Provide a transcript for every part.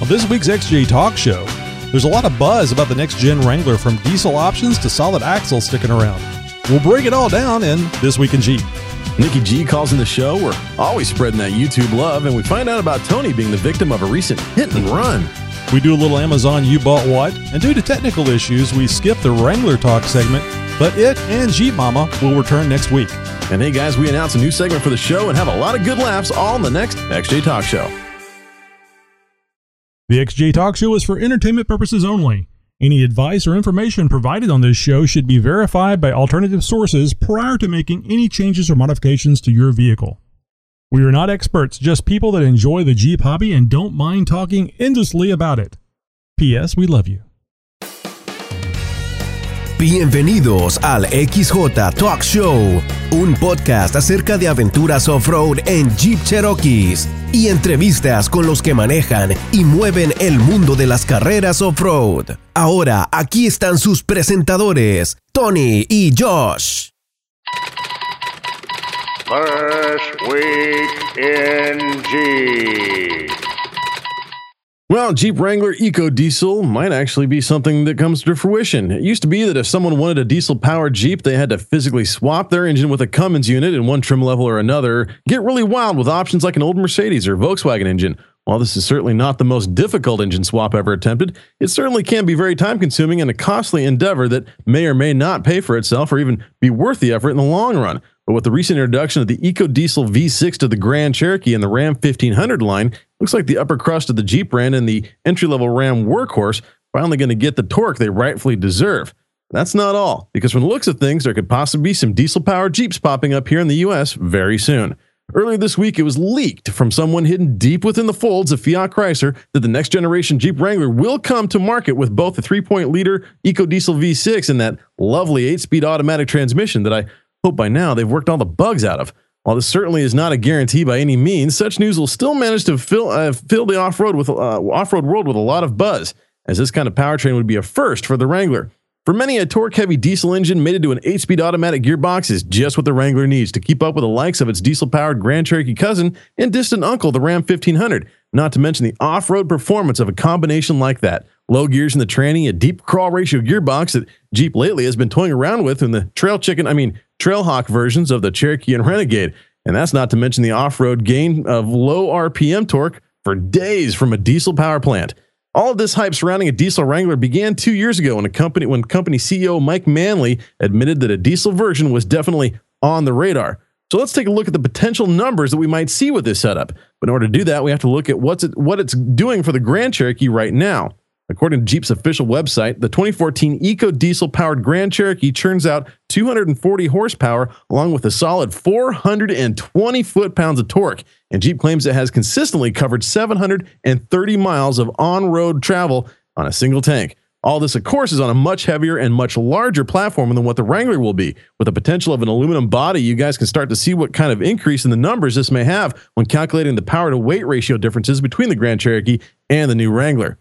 On this week's XJ Talk Show, there's a lot of buzz about the next gen Wrangler from diesel options to solid axle sticking around. We'll break it all down in This Week in Jeep. Nikki G calls in the show. We're always spreading that YouTube love, and we find out about Tony being the victim of a recent hit and run. We do a little Amazon You Bought What, and due to technical issues, we skip the Wrangler Talk segment, but it and Jeep Mama will return next week. And hey, guys, we announce a new segment for the show and have a lot of good laughs all in the next XJ Talk Show. The XJ Talk Show is for entertainment purposes only. Any advice or information provided on this show should be verified by alternative sources prior to making any changes or modifications to your vehicle. We are not experts, just people that enjoy the Jeep hobby and don't mind talking endlessly about it. P.S. We love you. Bienvenidos al XJ Talk Show, un podcast acerca de aventuras off-road en Jeep Cherokees y entrevistas con los que manejan y mueven el mundo de las carreras off-road. Ahora, aquí están sus presentadores, Tony y Josh. First week in Jeep. Well, Jeep Wrangler Eco Diesel might actually be something that comes to fruition. It used to be that if someone wanted a diesel powered Jeep, they had to physically swap their engine with a Cummins unit in one trim level or another, get really wild with options like an old Mercedes or Volkswagen engine. While this is certainly not the most difficult engine swap ever attempted, it certainly can be very time consuming and a costly endeavor that may or may not pay for itself or even be worth the effort in the long run. But with the recent introduction of the EcoDiesel V6 to the Grand Cherokee and the Ram 1500 line, looks like the upper crust of the Jeep brand and the entry level Ram Workhorse finally going to get the torque they rightfully deserve. That's not all, because from the looks of things, there could possibly be some diesel powered Jeeps popping up here in the US very soon. Earlier this week, it was leaked from someone hidden deep within the folds of Fiat Chrysler that the next generation Jeep Wrangler will come to market with both the 3.0 liter EcoDiesel V6 and that lovely 8 speed automatic transmission that I hope by now they've worked all the bugs out of. While this certainly is not a guarantee by any means, such news will still manage to fill, uh, fill the off-road uh, off-road world with a lot of buzz, as this kind of powertrain would be a first for the Wrangler. For many, a torque-heavy diesel engine mated to an 8-speed automatic gearbox is just what the Wrangler needs to keep up with the likes of its diesel-powered Grand Cherokee cousin and distant uncle, the Ram 1500. Not to mention the off-road performance of a combination like that. Low gears in the tranny, a deep crawl ratio gearbox that Jeep lately has been toying around with in the Trail Chicken, I mean Trailhawk versions of the Cherokee and Renegade. And that's not to mention the off-road gain of low RPM torque for days from a diesel power plant. All of this hype surrounding a diesel Wrangler began two years ago when company when company CEO Mike Manley admitted that a diesel version was definitely on the radar. So let's take a look at the potential numbers that we might see with this setup. But in order to do that, we have to look at what's it, what it's doing for the Grand Cherokee right now. According to Jeep's official website, the 2014 Eco Diesel powered Grand Cherokee churns out 240 horsepower along with a solid 420 foot pounds of torque. And Jeep claims it has consistently covered 730 miles of on road travel on a single tank. All this, of course, is on a much heavier and much larger platform than what the Wrangler will be. With the potential of an aluminum body, you guys can start to see what kind of increase in the numbers this may have when calculating the power to weight ratio differences between the Grand Cherokee and the new Wrangler.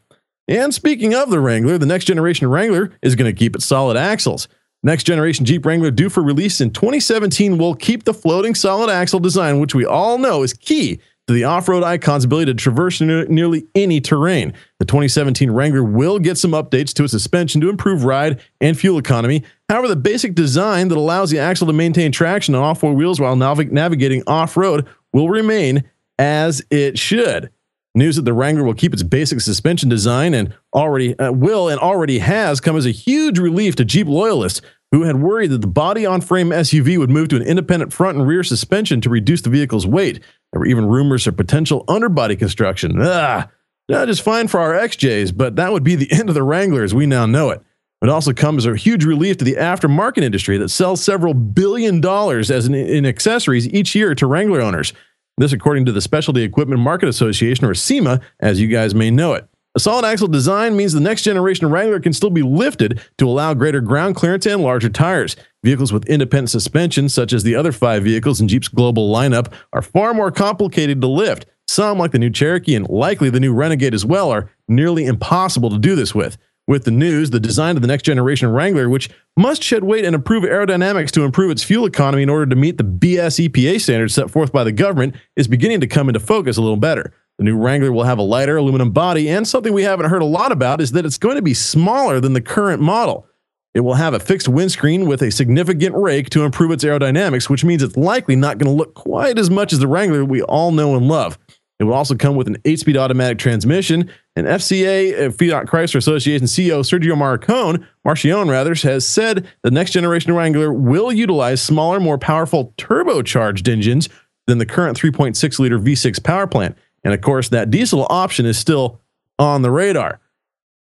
And speaking of the Wrangler, the next generation Wrangler is going to keep its solid axles. Next generation Jeep Wrangler due for release in 2017 will keep the floating solid axle design, which we all know is key to the off-road icon's ability to traverse nearly any terrain. The 2017 Wrangler will get some updates to its suspension to improve ride and fuel economy. However, the basic design that allows the axle to maintain traction on all four wheels while nav- navigating off-road will remain as it should. News that the Wrangler will keep its basic suspension design and already uh, will and already has come as a huge relief to Jeep loyalists who had worried that the body on frame SUV would move to an independent front and rear suspension to reduce the vehicle's weight. There were even rumors of potential underbody construction. Ah, just fine for our XJs, but that would be the end of the Wrangler as we now know it. It also comes as a huge relief to the aftermarket industry that sells several billion dollars as an, in accessories each year to Wrangler owners. This, according to the Specialty Equipment Market Association, or SEMA, as you guys may know it. A solid axle design means the next generation Wrangler can still be lifted to allow greater ground clearance and larger tires. Vehicles with independent suspension, such as the other five vehicles in Jeep's global lineup, are far more complicated to lift. Some, like the new Cherokee and likely the new Renegade as well, are nearly impossible to do this with with the news, the design of the next generation Wrangler, which must shed weight and improve aerodynamics to improve its fuel economy in order to meet the BS EPA standards set forth by the government, is beginning to come into focus a little better. The new Wrangler will have a lighter aluminum body, and something we haven't heard a lot about is that it's going to be smaller than the current model. It will have a fixed windscreen with a significant rake to improve its aerodynamics, which means it's likely not going to look quite as much as the Wrangler we all know and love. It will also come with an 8 speed automatic transmission. And FCA, Fiat Chrysler Association CEO Sergio Marcone, Marchionne rather, has said the next generation Wrangler will utilize smaller, more powerful turbocharged engines than the current 3.6 liter V6 power plant. And of course, that diesel option is still on the radar.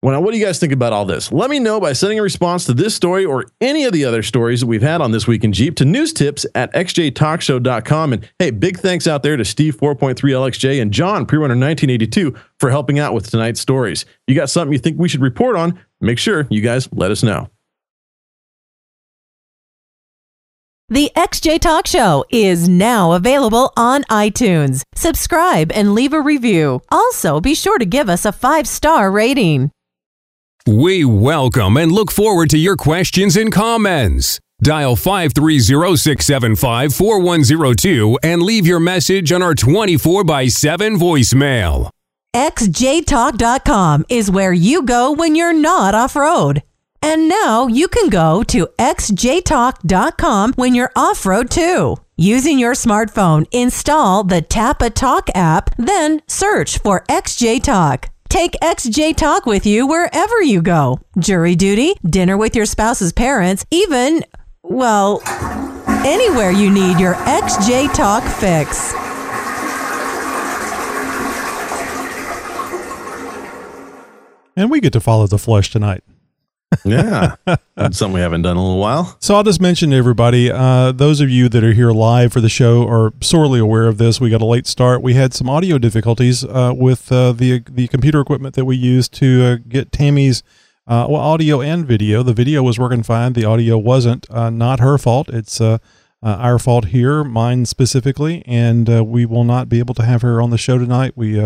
Well, now, what do you guys think about all this? Let me know by sending a response to this story or any of the other stories that we've had on This Week in Jeep to news tips at xjtalkshow.com. And hey, big thanks out there to Steve 4.3 LXJ and John Prerunner 1982 for helping out with tonight's stories. You got something you think we should report on? Make sure you guys let us know. The XJ Talk Show is now available on iTunes. Subscribe and leave a review. Also, be sure to give us a five star rating. We welcome and look forward to your questions and comments. Dial 530-675-4102 and leave your message on our 24 by 7 voicemail. XJTalk.com is where you go when you're not off road. And now you can go to XJTalk.com when you're off road too. Using your smartphone, install the Tapatalk app, then search for XJ Talk. Take XJ Talk with you wherever you go. Jury duty, dinner with your spouse's parents, even, well, anywhere you need your XJ Talk fix. And we get to follow the flesh tonight. Yeah, that's something we haven't done in a little while. So I'll just mention to everybody, uh, those of you that are here live for the show are sorely aware of this. We got a late start. We had some audio difficulties uh, with uh, the the computer equipment that we used to uh, get Tammy's uh, well audio and video. The video was working fine. The audio wasn't. Uh, not her fault. It's our fault here, mine specifically, and we will not be able to have her on the show tonight. We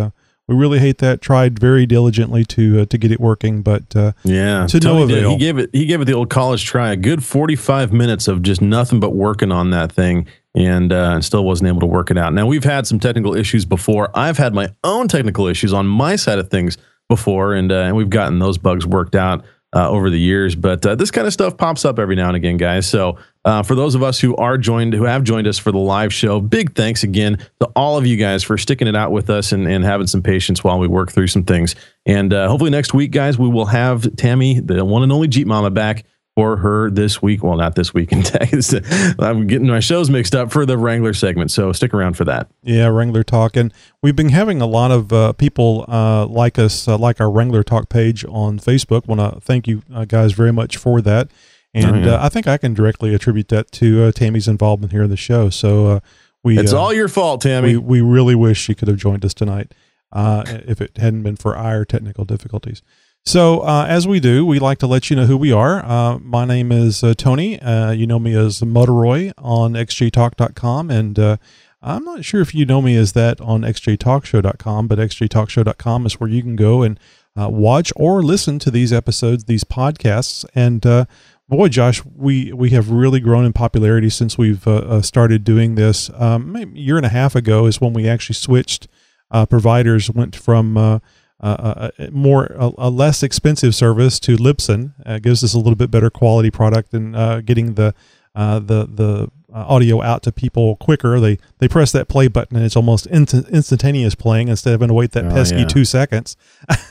we really hate that. Tried very diligently to uh, to get it working, but uh, yeah, to no Tony did. avail. He gave it he gave it the old college try. A good forty five minutes of just nothing but working on that thing, and uh, and still wasn't able to work it out. Now we've had some technical issues before. I've had my own technical issues on my side of things before, and uh, and we've gotten those bugs worked out. Uh, over the years, but uh, this kind of stuff pops up every now and again, guys. So, uh, for those of us who are joined, who have joined us for the live show, big thanks again to all of you guys for sticking it out with us and, and having some patience while we work through some things. And uh, hopefully next week, guys, we will have Tammy, the one and only Jeep Mama, back for her this week. Well, not this week in Texas. I'm getting my shows mixed up for the Wrangler segment, so stick around for that. Yeah, Wrangler Talk, and we've been having a lot of uh, people uh, like us, uh, like our Wrangler Talk page on Facebook. Want to thank you uh, guys very much for that, and Oh, yeah. uh, I think I can directly attribute that to uh, Tammy's involvement here in the show. So uh, we It's uh, all your fault, Tammy. we we really wish she could have joined us tonight uh, if it hadn't been for our technical difficulties. So, uh, as we do, we like to let you know who we are. Uh, my name is uh, Tony. Uh, you know me as Motorroy on xjtalk.com. And uh, I'm not sure if you know me as that on xjtalkshow.com, but xjtalkshow.com is where you can go and uh, watch or listen to these episodes, these podcasts. And uh, boy, Josh, we, we have really grown in popularity since we've uh, uh, started doing this. Um, a year and a half ago is when we actually switched uh, providers, went from uh, uh, a, a more a, a less expensive service to Libsyn. Uh, gives us a little bit better quality product and uh, getting the uh, the the uh, audio out to people quicker. They they press that play button and it's almost instant, instantaneous playing instead of having to wait that Oh, pesky yeah. two seconds,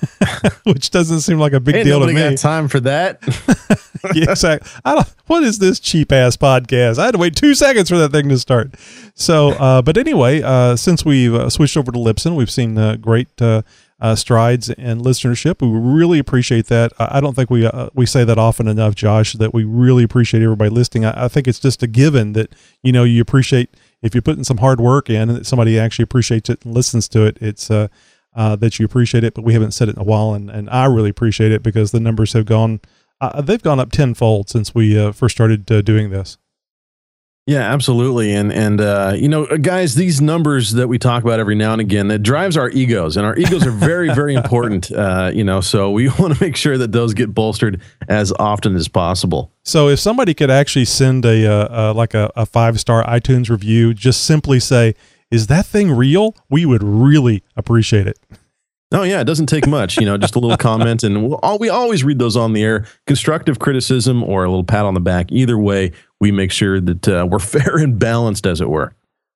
which doesn't seem like a big Ain't deal to me. got time for that. yeah, exactly. I don't, what is this cheap ass podcast? I had to wait two seconds for that thing to start. So, uh, but anyway, uh, since we've uh, switched over to Libsyn, we've seen uh, great uh, strides in listenership. We really appreciate that. I I don't think we uh, we say that often enough, Josh. That we really appreciate everybody listening. I, I think it's just a given that you know you appreciate if you're putting some hard work in and that somebody actually appreciates it and listens to it. It's uh, uh, that you appreciate it, but we haven't said it in a while, and, and I really appreciate it because the numbers have gone uh, they've gone up tenfold since we uh, first started uh, doing this. Yeah, absolutely. And and uh, you know, guys, these numbers that we talk about every now and again, that drives our egos, and our egos are very, very important. Uh, you know, so we want to make sure that those get bolstered as often as possible. So if somebody could actually send a uh, uh, like a, a five star iTunes review, just simply say is that thing real? We would really appreciate it. Oh yeah, it doesn't take much, you know, just a little comment, and we'll, all, we always read those on the air. Constructive criticism or a little pat on the back. Either way, we make sure that uh, we're fair and balanced, as it were.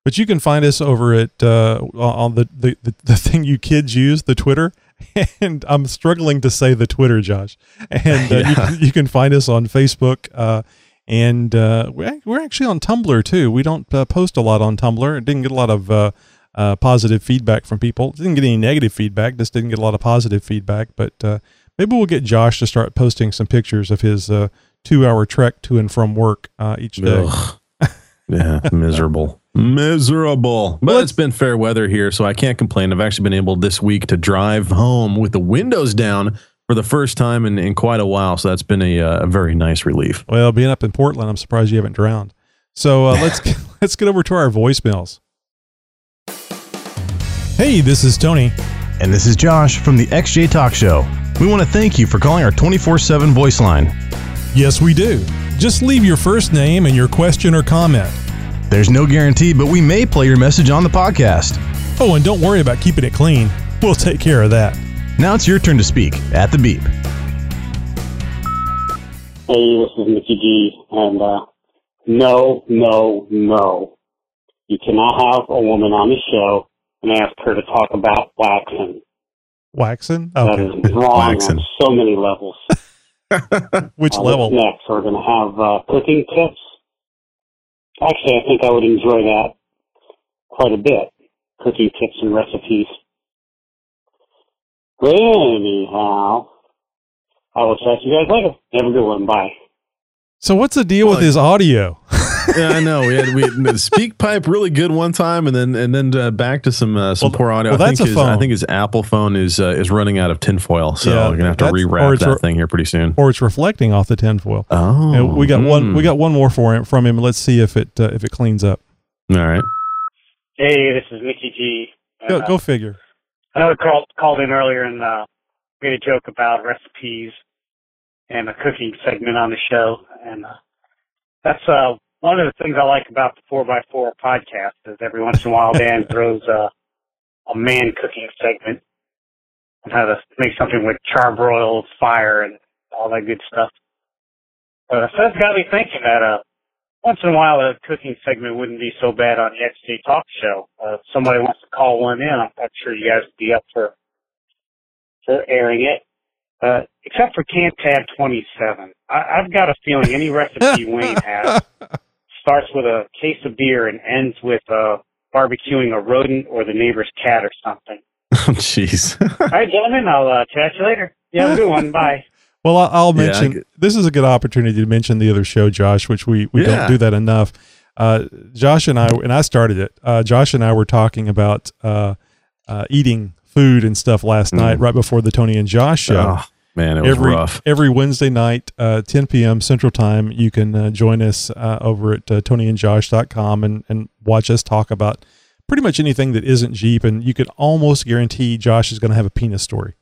But you can find us over at uh, on the, the the thing you kids use, the Twitter. And I'm struggling to say the Twitter, Josh. And uh, you, Yeah. can, you can find us on Facebook. Uh, and uh, we're, we're actually on Tumblr too. We don't uh, post a lot on Tumblr. It didn't get a lot of uh, uh, positive feedback from people. Didn't get any negative feedback. Just didn't get a lot of positive feedback. But uh, maybe we'll get Josh to start posting some pictures of his uh, two-hour trek to and from work uh, each day. Ugh. Yeah, miserable. Miserable. But Well, it's been fair weather here, so I can't complain. I've actually been able this week to drive home with the windows down for the first time in, in quite a while. So that's been a, uh, a very nice relief. Well, being up in Portland, I'm surprised you haven't drowned. So uh, let's let's get over to our voicemails. Hey, this is Tony. And this is Josh from the XJ Talk Show. We want to thank you for calling our 24 7 voice line. Yes, we do. Just leave your first name and your question or comment. There's no guarantee, but we may play your message on the podcast. Oh, and don't worry about keeping it clean. We'll take care of that. Now it's your turn to speak at the beep. Hey, this is Mickey G, and uh, no, no, no. You cannot have a woman on the show and ask her to talk about waxing. Waxing? That Okay. is wrong Waxing. on so many levels. Which Uh, level? next? We're going to have uh, cooking tips. Actually, I think I would enjoy that quite a bit. Cooking tips and recipes. But anyhow, I will talk to you guys later. Have a good one. Bye. So what's the deal with his audio? yeah, I know. We had we had SpeakPipe really good one time, and then and then uh, back to some uh, some Well, poor audio. well, I that's think a his, I think his Apple phone is uh, is running out of tinfoil, so Yeah, we're gonna have to that's- or rewrap that re- thing here pretty soon. or it's reflecting off the tinfoil. Oh, And we got one. mm. We got one more for him from him. Let's see if it uh, if it cleans up. All right. Hey, this is Mickey G. Go, uh, go figure. I know I called, called in earlier and uh, made a joke about recipes and a cooking segment on the show, and uh, that's uh, one of the things I like about the Four x Four podcast. Is every once in a while Dan throws uh, a man cooking segment on how to make something with charbroiled fire and all that good stuff. Uh, so that's got me thinking that uh, once in a while a cooking segment wouldn't be so bad on the XJ Talk Show. Uh, if somebody wants to call one in, I'm, I'm sure you guys would be up for for airing it. Uh, except for Camp Tab 27. I, I've got a feeling any recipe Wayne has starts with a case of beer and ends with uh, barbecuing a rodent or the neighbor's cat or something. Oh, jeez. All right, gentlemen, I'll uh, chat you later. You have a good one. Bye. Well, I- I'll mention get- this is a good opportunity to mention the other show, Josh, which we, we Yeah. don't do that enough. Uh, Josh and I, and I started it. Uh, Josh and I were talking about uh, uh, eating food and stuff last night, right before the Tony and Josh show. Mm. Oh, man, it was every rough. every Wednesday night, uh, 10 p.m. Central Time, you can uh, join us uh, over at uh, TonyandJosh.com and and watch us talk about pretty much anything that isn't Jeep, and you could almost guarantee Josh is going to have a penis story.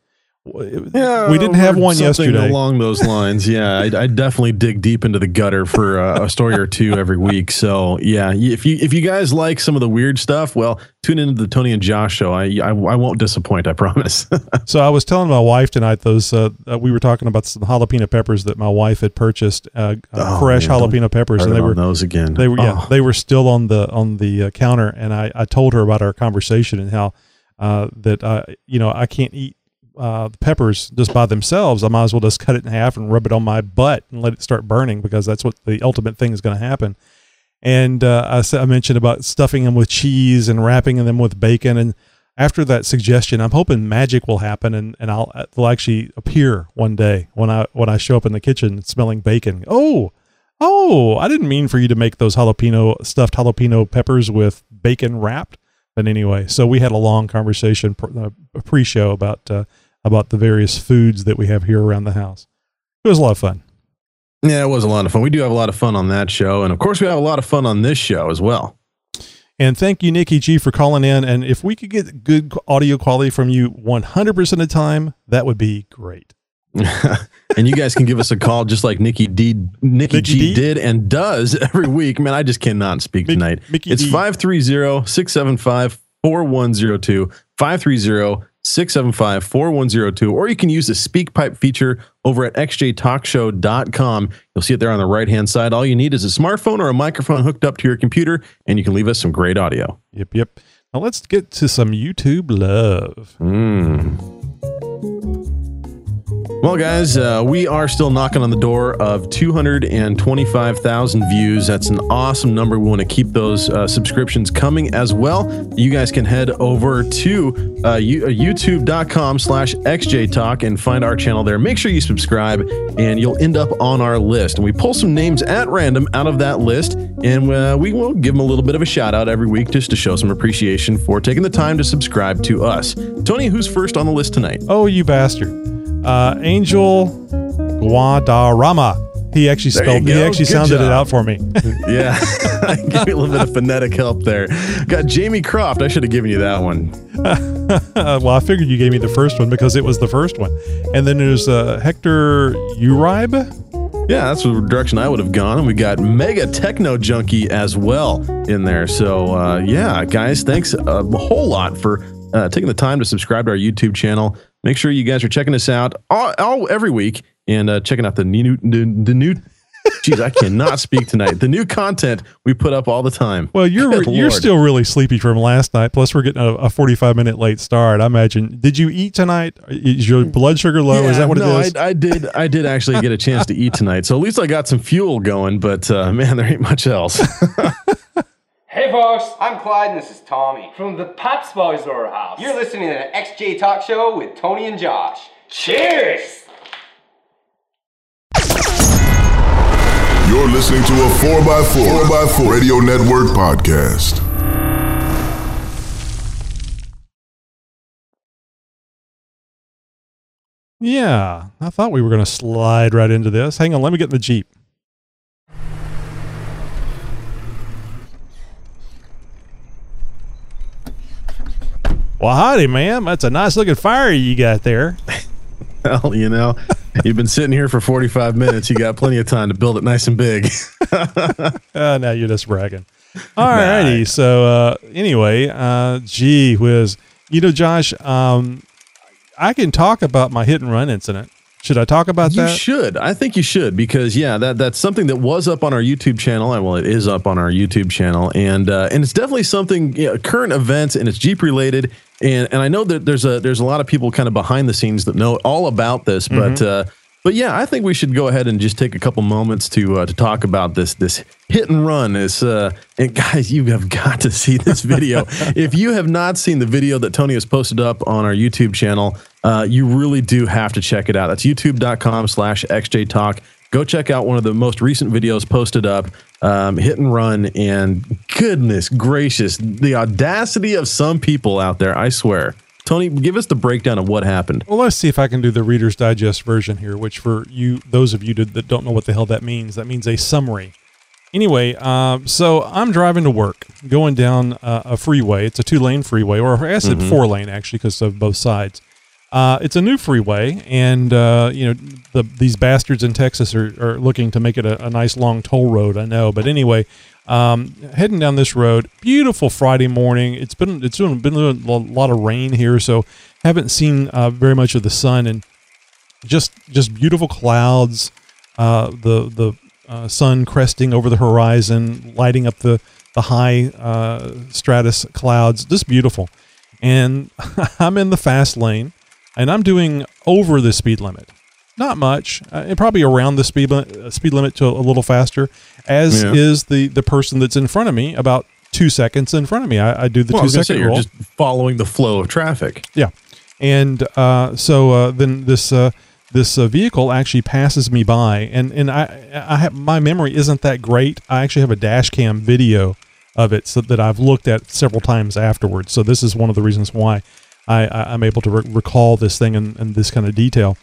Yeah, we didn't have one yesterday. along those lines. Yeah, I, I definitely dig deep into the gutter for uh, a story or two every week. So yeah, if you if you guys like some of the weird stuff, well, tune into the Tony and Josh show. I I, I won't disappoint. I promise. So I was telling my wife tonight those uh, we were talking about some jalapeno peppers that my wife had purchased, uh, uh, Oh, fresh man, jalapeno peppers, and they were those again. they were yeah Oh, they were still on the on the uh, counter, and I I told her about our conversation and how uh, that uh, you know I can't eat uh, peppers just by themselves. I might as well just cut it in half and rub it on my butt and let it start burning because that's what the ultimate thing is going to happen. And uh, I I mentioned about stuffing them with cheese and wrapping them with bacon and. After that suggestion, I'm hoping magic will happen and, and I'll they'll actually appear one day when I when I show up in the kitchen smelling bacon. Oh, Oh, I didn't mean for you to make those jalapeno stuffed jalapeno peppers with bacon wrapped. But anyway, so we had a long conversation uh, pre-show about uh, about the various foods that we have here around the house. It was a lot of fun. Yeah, it was a lot of fun. We do have a lot of fun on that show. And of course, we have a lot of fun on this show as well. And thank you, Nikki G, for calling in. And if we could get good audio quality from you 100% of the time, that would be great. and you guys can give us a call just like Nikki D Nikki, Nikki G D? did and does every week. Man, I just cannot speak Mickey, tonight. Mickey it's 530-675-4102. 530 675 4102, or you can use the SpeakPipe feature over at xjtalkshow.com. You'll see it there on the right hand side. All you need is a smartphone or a microphone hooked up to your computer, and you can leave us some great audio. Yep, yep. Now let's get to some YouTube love. Hmm. Well, guys, uh, we are still knocking on the door of 225,000 views. That's an awesome number. We want to keep those uh, subscriptions coming as well. You guys can head over to uh, uh, youtube.com slash xjtalk and find our channel there. Make sure you subscribe and you'll end up on our list. And we pull some names at random out of that list and uh, we will give them a little bit of a shout out every week just to show some appreciation for taking the time to subscribe to us. Tony, who's first on the list tonight? Oh, you bastard. Uh, Angel Guadarrama. He actually you spelled. He actually Good sounded it out for me. Yeah, gave me a little bit of phonetic help there. Got Jamie Croft. I should have given you that one. well, I figured you gave me the first one because it was the first one. And then there's uh, Hector Uribe. Yeah, that's the direction I would have gone. And we got Mega Techno Junkie as well in there. So, uh, yeah, guys, thanks a whole lot for uh, taking the time to subscribe to our YouTube channel. Make sure you guys are checking us out all, all every week and uh, checking out the new, the, the new. Jeez, I cannot speak tonight. The new content we put up all the time. Well, you're Good you're Lord. still really sleepy from last night. Plus, we're getting a, a 45 minute late start. I imagine. Did you eat tonight? Is your blood sugar low? is that what no, it is? I, I did. I did actually get a chance to eat tonight, so at least I got some fuel going. But uh, man, there ain't much else. Hey folks, I'm Clyde and this is Tommy from the Pops Boys House. You're listening to the XJ Talk Show with Tony and Josh. Cheers! You're listening to a 4x4, 4x4 Radio Network podcast. yeah, I thought we were going to slide right into this. Hang on, let me get in the jeep. Well, howdy, ma'am. That's a nice looking fire you got there. well, you know, you've been sitting here for 45 minutes. You got plenty of time to build it nice and big. Uh, now you're just bragging. All righty. So uh, anyway, uh, gee whiz, you know, Josh, um, I can talk about my hit and run incident. Should I talk about You that? You should. I think you should because yeah, that that's something that was up on our YouTube channel. Well, it is up on our YouTube channel, and uh, and it's definitely something you know, current events, and it's Jeep related. And and I know that there's a there's a lot of people kind of behind the scenes that know all about this, but Mm-hmm. uh, but yeah, I think we should go ahead and just take a couple moments to uh, to talk about this this hit and run. This uh, and guys, you have got to see this video. if you have not seen the video that Tony has posted up on our YouTube channel, uh, you really do have to check it out. That's youtube.com slash XJ Talk. Go check out one of the most recent videos posted up, um, hit and run. And goodness gracious, the audacity of some people out there, I swear. Tony, give us the breakdown of what happened. Well, let's see if I can do the Reader's Digest version here, which for you, those of you that don't know what the hell that means, that means a summary. Anyway, um, so I'm driving to work, going down uh, a freeway. It's a two lane freeway, or I said Mhm. four lane actually, because of both sides. Uh, it's a new freeway, and uh, you know the these bastards in Texas are, are looking to make it a, a nice long toll road. I know, but anyway, um, heading down this road, beautiful Friday morning. It's been it's been, been a lot of rain here, so haven't seen uh, very much of the sun, and just just beautiful clouds. Uh, the the uh, sun cresting over the horizon, lighting up the the high uh, stratus clouds. Just beautiful. And I'm in the fast lane, and I'm doing over the speed limit. Not much, uh, probably around the speed limit, uh, speed limit to a little faster, as Yeah. is the the person that's in front of me, about two seconds in front of me. I, I do the Well, I two second say, you're rule. just following the flow of traffic. Yeah, and uh, so uh, then this uh, this uh, vehicle actually passes me by, and and I I have my memory isn't that great. I actually have a dash cam video of it so that I've looked at several times afterwards. So this is one of the reasons why I, I I'm able to re- recall this thing in, in this kind of detail.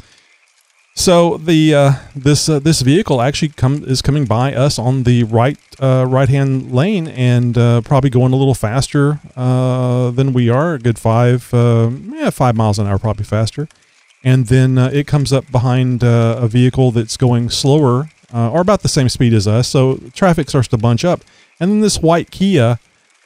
So the uh, this uh, this vehicle actually come is coming by us on the right uh, right hand lane and uh, probably going a little faster uh, than we are, a good five uh, yeah five miles an hour probably faster. and then it comes up behind a vehicle that's going slower or about the same speed as us. So traffic starts to bunch up, and then this white Kia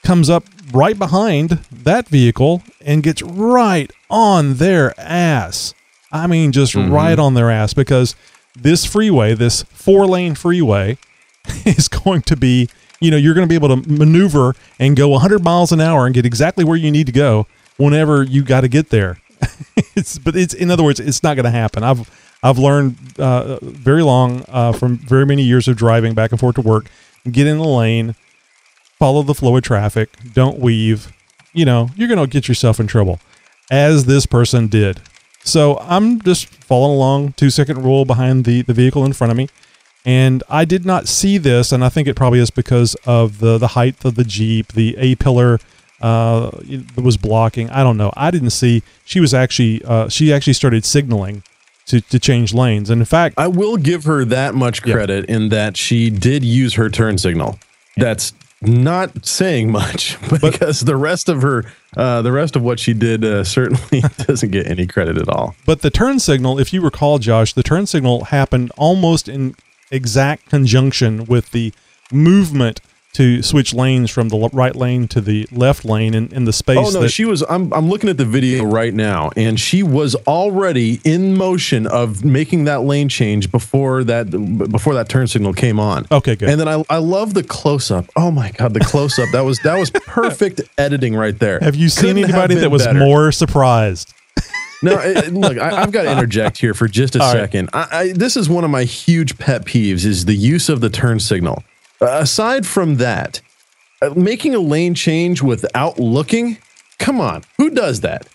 comes up right behind that vehicle and gets right on their ass. I mean, just Mhm. right on their ass because this freeway, this four lane freeway, is going to be, you know, you're going to be able to maneuver and go 100 miles an hour and get exactly where you need to go whenever you got to get there. it's, but it's, in other words, it's not going to happen. I've, I've learned uh, very long uh, from very many years of driving back and forth to work. Get in the lane, follow the flow of traffic, don't weave. You know, you're going to get yourself in trouble, as this person did. So I'm just following along, two second rule behind the, the vehicle in front of me. And I did not see this, and I think it probably is because of the, the height of the Jeep, the A pillar uh, was blocking. I don't know. I didn't see. She was actually, uh, she actually started signaling to, to change lanes. And in fact, I will give her that much credit in that she did use her turn signal. That's not saying much because the rest of her, uh, the rest of what she did, uh, certainly doesn't get any credit at all. But the turn signal, if you recall, Josh, the turn signal happened almost in exact conjunction with the movement to switch lanes from the right lane to the left lane in, in the space. Oh no, that, she was. I'm I'm looking at the video right now, and she was already in motion of making that lane change before that before that turn signal came on. Okay, good. And then I I love the close up. Oh my god, the close up. that was that was perfect editing right there. have you seen Couldn't anybody that was better. more surprised? No, it, look, I, I've got to interject here for just a All right. second. I, I, this is one of my huge pet peeves: is the use of the turn signal. Aside from that, uh, making a lane change without looking. Come on, who does that?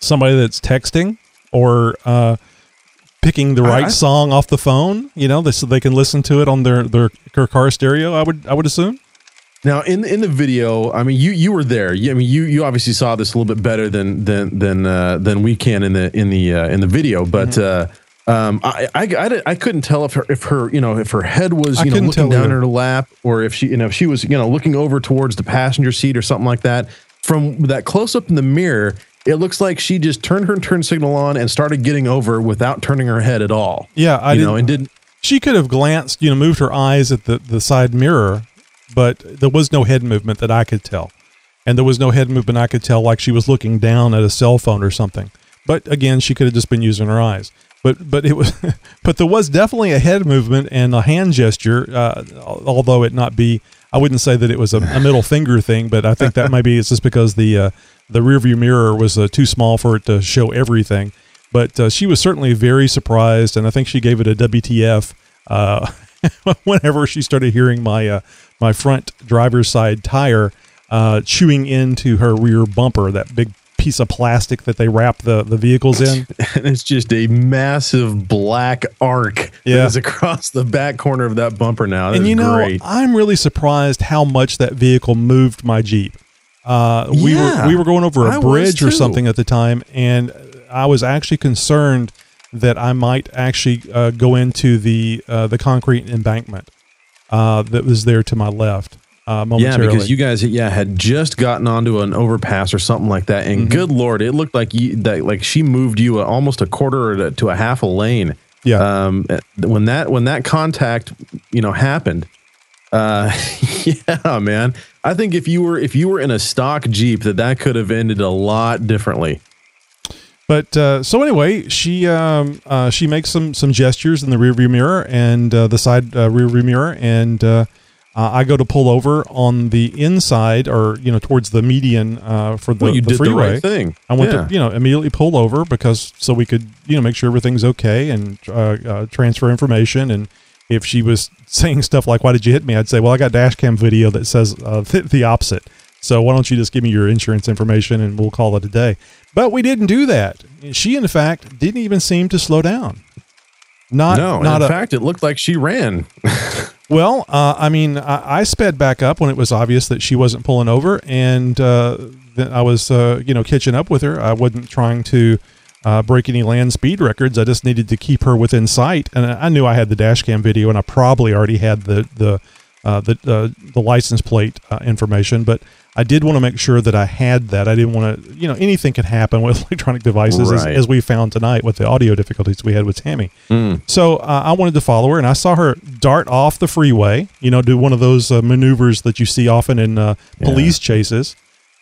Somebody that's texting or uh, picking the right I- song off the phone, you know, so they can listen to it on their, their their car stereo. I would I would assume. Now, in in the video, I mean, you you were there. You, I mean, you you obviously saw this a little bit better than than than uh, than we can in the in the uh, in the video. But Mm-hmm. uh, um, I, I I I couldn't tell if her if her you know if her head was you know looking down either. in her lap or if she you know if she was you know looking over towards the passenger seat or something like that. From that close up in the mirror, it looks like she just turned her turn signal on and started getting over without turning her head at all. Yeah, I you didn't, know, and didn't She could have glanced, you know, moved her eyes at the the side mirror, but there was no head movement that I could tell, and there was no head movement I could tell like she was looking down at a cell phone or something. But again, she could have just been using her eyes. But but it was, but there was definitely a head movement and a hand gesture. Uh, although it not be, I wouldn't say that it was a, a middle finger thing, but I think that maybe it's just because the uh, the rear view mirror was uh, too small for it to show everything. But uh, she was certainly very surprised, and I think she gave it a WTF uh, whenever she started hearing my uh, my front driver's side tire uh, chewing into her rear bumper, that big piece of plastic that they wrap the, the vehicles in. and it's just a massive black arc Yeah. that is across the back corner of that bumper now. That's and you know, great. I'm really surprised how much that vehicle moved my Jeep. Uh, we Yeah, were we were going over a I bridge or something at the time, and I was actually concerned that I might actually uh, go into the uh, the concrete embankment uh, that was there to my left. Uh, Yeah, because you guys, yeah, had just gotten onto an overpass or something like that, and Mm-hmm. good lord, it looked like you that like she moved you almost a quarter to, to a half a lane. Yeah. Um, when that when that contact, you know, happened. Uh, yeah, man. I think if you were if you were in a stock Jeep, that that could have ended a lot differently. But uh, so anyway, she um, uh, she makes some some gestures in the rearview mirror and uh, the side uh, rearview mirror, and uh, I go to pull over on the inside or you know towards the median uh, for the, Well, you the did the freeway. right thing. I went Yeah. to you know immediately pull over because so we could you know make sure everything's okay and uh, uh, transfer information and. If she was saying stuff like "Why did you hit me?" I'd say, "Well, I got dash cam video that says uh, th- the opposite. So why don't you just give me your insurance information and we'll call it a day?" But we didn't do that. She, in fact, didn't even seem to slow down. Not no, not in a, fact, it looked like she ran. well, uh, I mean, I, I sped back up when it was obvious that she wasn't pulling over, and uh, then I was, uh, you know, catching up with her. I wasn't trying to uh, break any land speed records. I just needed to keep her within sight, and I knew I had the dash cam video, and I probably already had the the uh, the uh, the license plate uh, information, but I did want to make sure that I had that. I didn't want to, you know, anything could happen with electronic devices, as, Right. as we found tonight with the audio difficulties we had with Tammy. So uh, I wanted to follow her, and I saw her dart off the freeway. You know, do one of those uh, maneuvers that you see often in uh, police chases.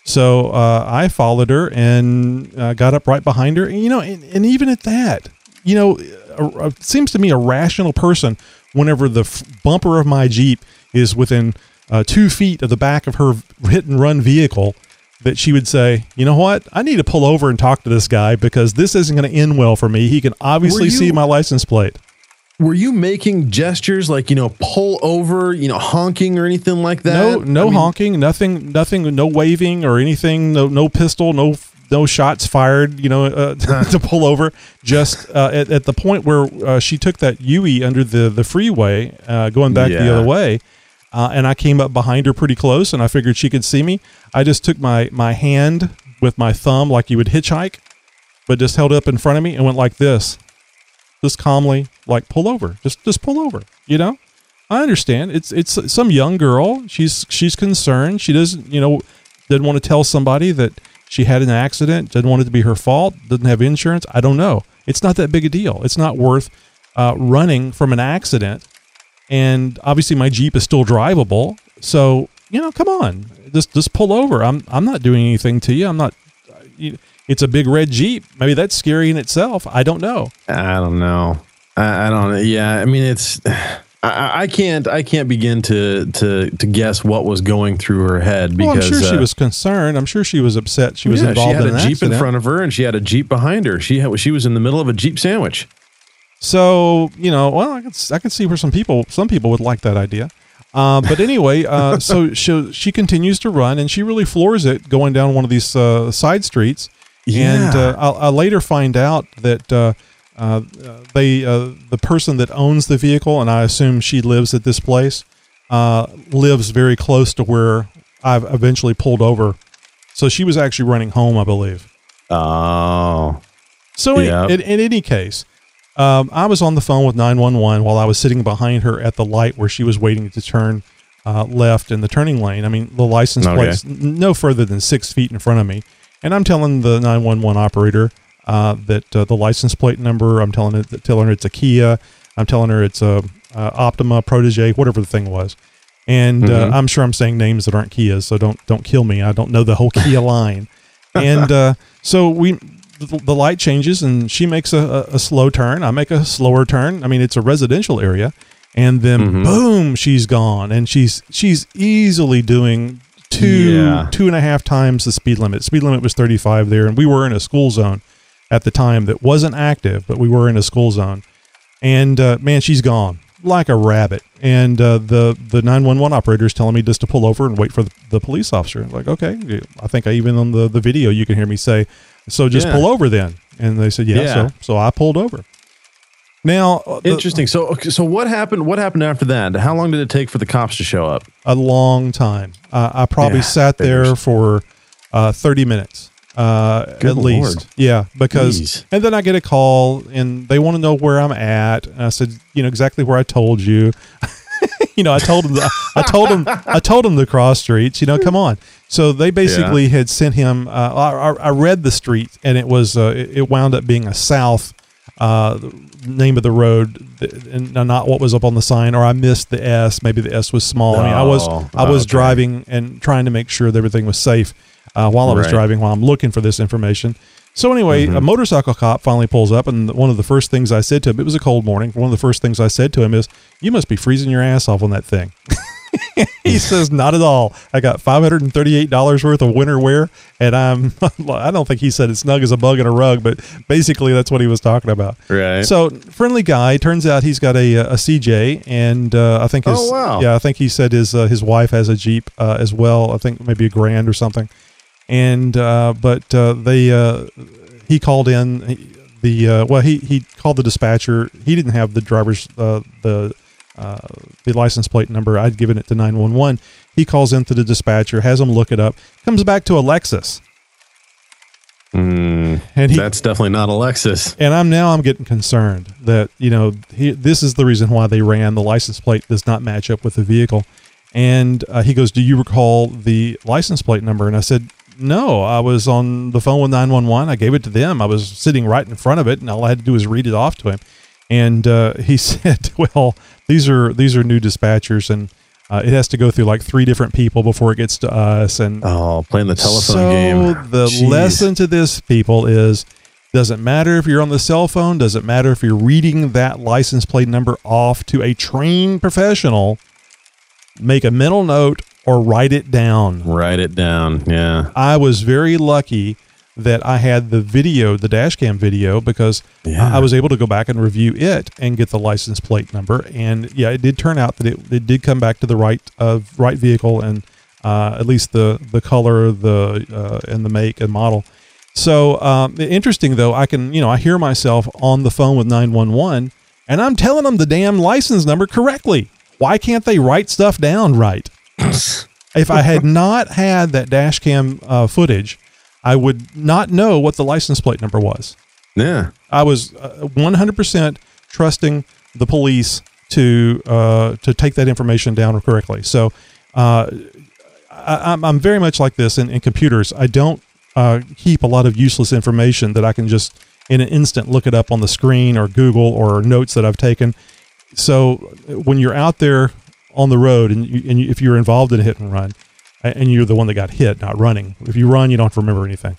So uh, I followed her and uh, got up right behind her. And, you know, and, and even at that, you know, a, a- it seems to me a rational person, whenever the f- bumper of my Jeep is within uh, two feet of the back of her hit and run vehicle, that she would say, you know what, I need to pull over and talk to this guy because this isn't going to end well for me. He can obviously Were see my license plate. Were you making gestures like you know pull over, you know honking or anything like that? No, no I mean, honking, nothing, nothing, no waving or anything, no, no pistol, no, no shots fired. You know, uh, to pull over. Just uh, at, at the point where uh, she took that Yui under the the freeway, uh, going back the other way, uh, and I came up behind her pretty close, and I figured she could see me. I just took my my hand with my thumb, like you would hitchhike, but just held up in front of me and went like this, just calmly, like pull over, just just pull over. You know. I understand. It's it's some young girl. She's she's concerned. She doesn't, you know, didn't want to tell somebody that she had an accident. Didn't want it to be her fault. Doesn't have insurance. I don't know. It's not that big a deal. It's not worth uh, running from an accident. And obviously, my Jeep is still drivable. So you know, come on, just just pull over. I'm I'm not doing anything to you. I'm not. You, it's a big red Jeep. Maybe that's scary in itself. I don't know. I don't know. I, I don't. Yeah, I mean it's. I, I can't. I can't begin to to to guess what was going through her head because well, I'm sure she uh, was concerned. I'm sure she was upset. She was yeah, involved She had in a jeep accident. in front of her, and she had a jeep behind her. She had, she was in the middle of a jeep sandwich. So you know, well, I can I can see where some people some people would like that idea. Uh, but anyway, uh, so she she continues to run, and she really floors it going down one of these uh, side streets. And Yeah. uh, I'll, I'll later find out that uh, uh, they uh, the person that owns the vehicle, and I assume she lives at this place, uh, lives very close to where I've eventually pulled over. So she was actually running home, I believe. Oh, So in, in, in any case, um, I was on the phone with 911 while I was sitting behind her at the light where she was waiting to turn uh, left in the turning lane. I mean, the license Okay. plate's no further than six feet in front of me. And I'm telling the 911 operator uh, that uh, the license plate number, I'm telling it, telling her it's a Kia. I'm telling her it's a, uh Optima Protege, whatever the thing was. And uh, I'm sure I'm saying names that aren't Kias, so don't don't kill me. I don't know the whole Kia line. And uh, so we the, the light changes and she makes a, a, slow turn. I make a slower turn. I mean, it's a residential area, and then Mhm. boom, she's gone, and she's she's easily doing two Yeah. two and a half times the speed limit. Speed limit was 35 there, and we were in a school zone at the time that wasn't active, but we were in a school zone. And uh, man, she's gone like a rabbit. And uh, the the 911 operator is telling me just to pull over and wait for the, the police officer. Like, okay, I think I even on the, the video you can hear me say, so just Yeah. pull over then. And they said, yeah. Yeah. So so I pulled over. Now, uh, the- interesting. So so what happened? What happened after that? How long did it take for the cops to show up? a long time. Uh, I probably Yeah, sat there for uh, 30 minutes uh, at least. Lord. Yeah, because Jeez. and then I get a call and they want to know where I'm at. And I said, you know, exactly where I told you. you know, I told him, the, I told him, I told him the cross streets. You know, come on. So they basically had sent him. Uh, I, I read the street and it was uh, it, wound up being a south uh, name of the road and not what was up on the sign, or I missed the S. Maybe the S was small. I mean, I was Oh, I was okay. driving and trying to make sure that everything was safe uh, while I was Right. driving, while I'm looking for this information. So anyway, Mm-hmm. a motorcycle cop finally pulls up, and one of the first things I said to him, it was a cold morning. One of the first things I said to him is, "You must be freezing your ass off on that thing." he says, "Not at all. I got five hundred and thirty-eight dollars worth of winter wear, and I'm. I don't think he said it's snug as a bug in a rug, but basically that's what he was talking about. Right. So friendly guy. Turns out he's got a, a CJ, and uh, I think his Oh, wow. yeah, I think he said his uh, his wife has a Jeep uh, as well. I think maybe a Grand or something. And uh, but uh, they uh, he called in the uh, well he he called the dispatcher. He didn't have the driver's uh, the uh, the license plate number. I'd given it to nine one one. He calls into the dispatcher, has him look it up. Comes back to a Lexus, Mm, and he that's definitely not a Lexus. and I'm now I'm getting concerned that you know he, this is the reason why they ran the license plate does not match up with the vehicle, And uh, he goes, "Do you recall the license plate number?" And I said, "No, I was on the phone with 911. I gave it to them. I was sitting right in front of it, and all I had to do was read it off to him." And uh, he said, "Well, these are these are new dispatchers, and uh, it has to go through like three different people before it gets to us." And Oh, playing the telephone so game. So the Jeez. lesson to this people is doesn't matter if you're on the cell phone, doesn't matter if you're reading that license plate number off to a trained professional, make a mental note or write it down. Write it down. Yeah. I was very lucky that I had the video, the dash cam video, because Yeah. I was able to go back and review it and get the license plate number. And yeah, it did turn out that it, it did come back to the right uh, right vehicle and uh, at least the the color, the uh, and the make and model. So um, interesting though, I can you know I hear myself on the phone with nine one one, and I'm telling them the damn license number correctly. Why can't they write stuff down right? if I had not had that dash cam uh, footage, I would not know what the license plate number was. Yeah. I was uh, 100% trusting the police to uh, to take that information down correctly. So uh, I, I'm, I'm very much like this in, in computers. I don't uh, keep a lot of useless information that I can just in an instant look it up on the screen or Google or notes that I've taken. So when you're out there on the road and, you, and you, if you're involved in a hit and run, and you're the one that got hit, not running. If you run, you don't have to remember anything.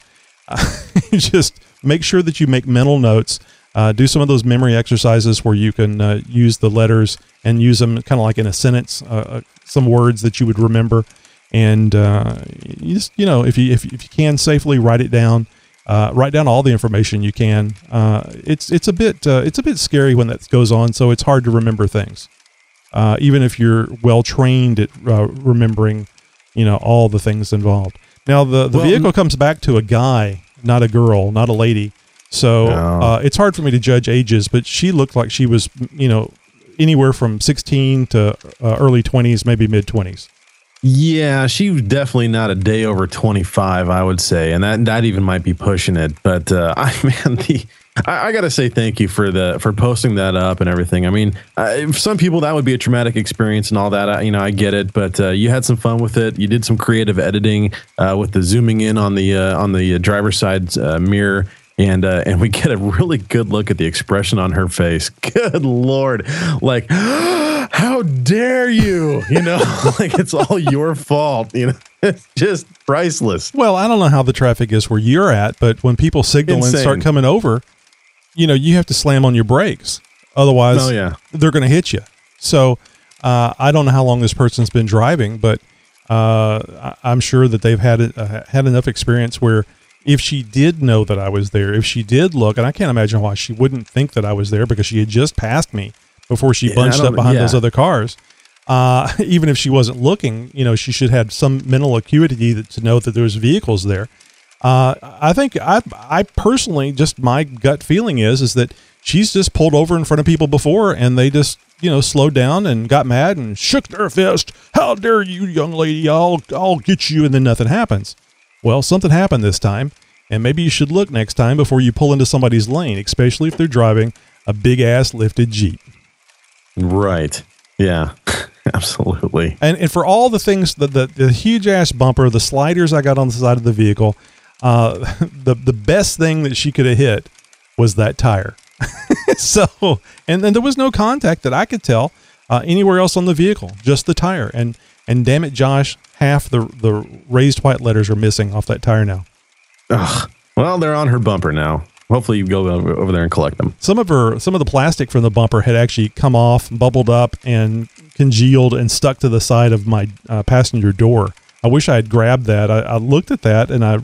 just make sure that you make mental notes. Uh, do some of those memory exercises where you can uh, use the letters and use them kind of like in a sentence, uh, uh, some words that you would remember. And uh, you just, you know, if you if, if you can safely write it down, uh, write down all the information you can. Uh, it's it's a bit uh, it's a bit scary when that goes on, so it's hard to remember things. Uh, even if you're well trained at uh, remembering, you know, all the things involved. Now the the Well, vehicle comes back to a guy, not a girl, not a lady. So No. uh, it's hard for me to judge ages, but she looked like she was, you know, anywhere from 16 to uh, early 20s, maybe mid 20s. Yeah, she was definitely not a day over 25, I would say. And that that even might be pushing it. But uh, I man, the I, I got to say thank you for the for posting that up and everything. I mean, uh, for some people that would be a traumatic experience and all that. I, you know, I get it, but uh, you had some fun with it. You did some creative editing uh, with the zooming in on the uh, on the driver's side uh, mirror. And uh, and we get a really good look at the expression on her face. Good lord, like how dare you? You know, like it's all your fault. You know, it's just priceless. Well, I don't know how the traffic is where you're at, but when people signal and start coming over, you know, you have to slam on your brakes. Otherwise, Oh, yeah. they're going to hit you. So uh, I don't know how long this person's been driving, but uh, I- I'm sure that they've had uh, had enough experience where if she did know that I was there, if she did look, and I can't imagine why she wouldn't think that I was there because she had just passed me before she Yeah, bunched up behind yeah. those other cars. Uh, even if she wasn't looking, you know, she should have some mental acuity that, to know that there was vehicles there. Uh, I think I, I personally, just my gut feeling is, is that she's just pulled over in front of people before, and they just, you know, slowed down and got mad and shook their fist. How dare you, young lady? I'll, I'll get you, and then nothing happens. Well, something happened this time, and maybe you should look next time before you pull into somebody's lane, especially if they're driving a big ass lifted Jeep. Right. Yeah. Absolutely. And and for all the things the, the the huge ass bumper, the sliders I got on the side of the vehicle, uh, the the best thing that she could have hit was that tire. so and then there was no contact that I could tell uh, anywhere else on the vehicle, just the tire. And and damn it, Josh, half the the raised white letters are missing off that tire now. Ugh. Well, they're on her bumper now. Hopefully, you go over over there and collect them. Some of her some of the plastic from the bumper had actually come off, bubbled up, and congealed and stuck to the side of my uh, passenger door. I wish I had grabbed that. I, I looked at that and I,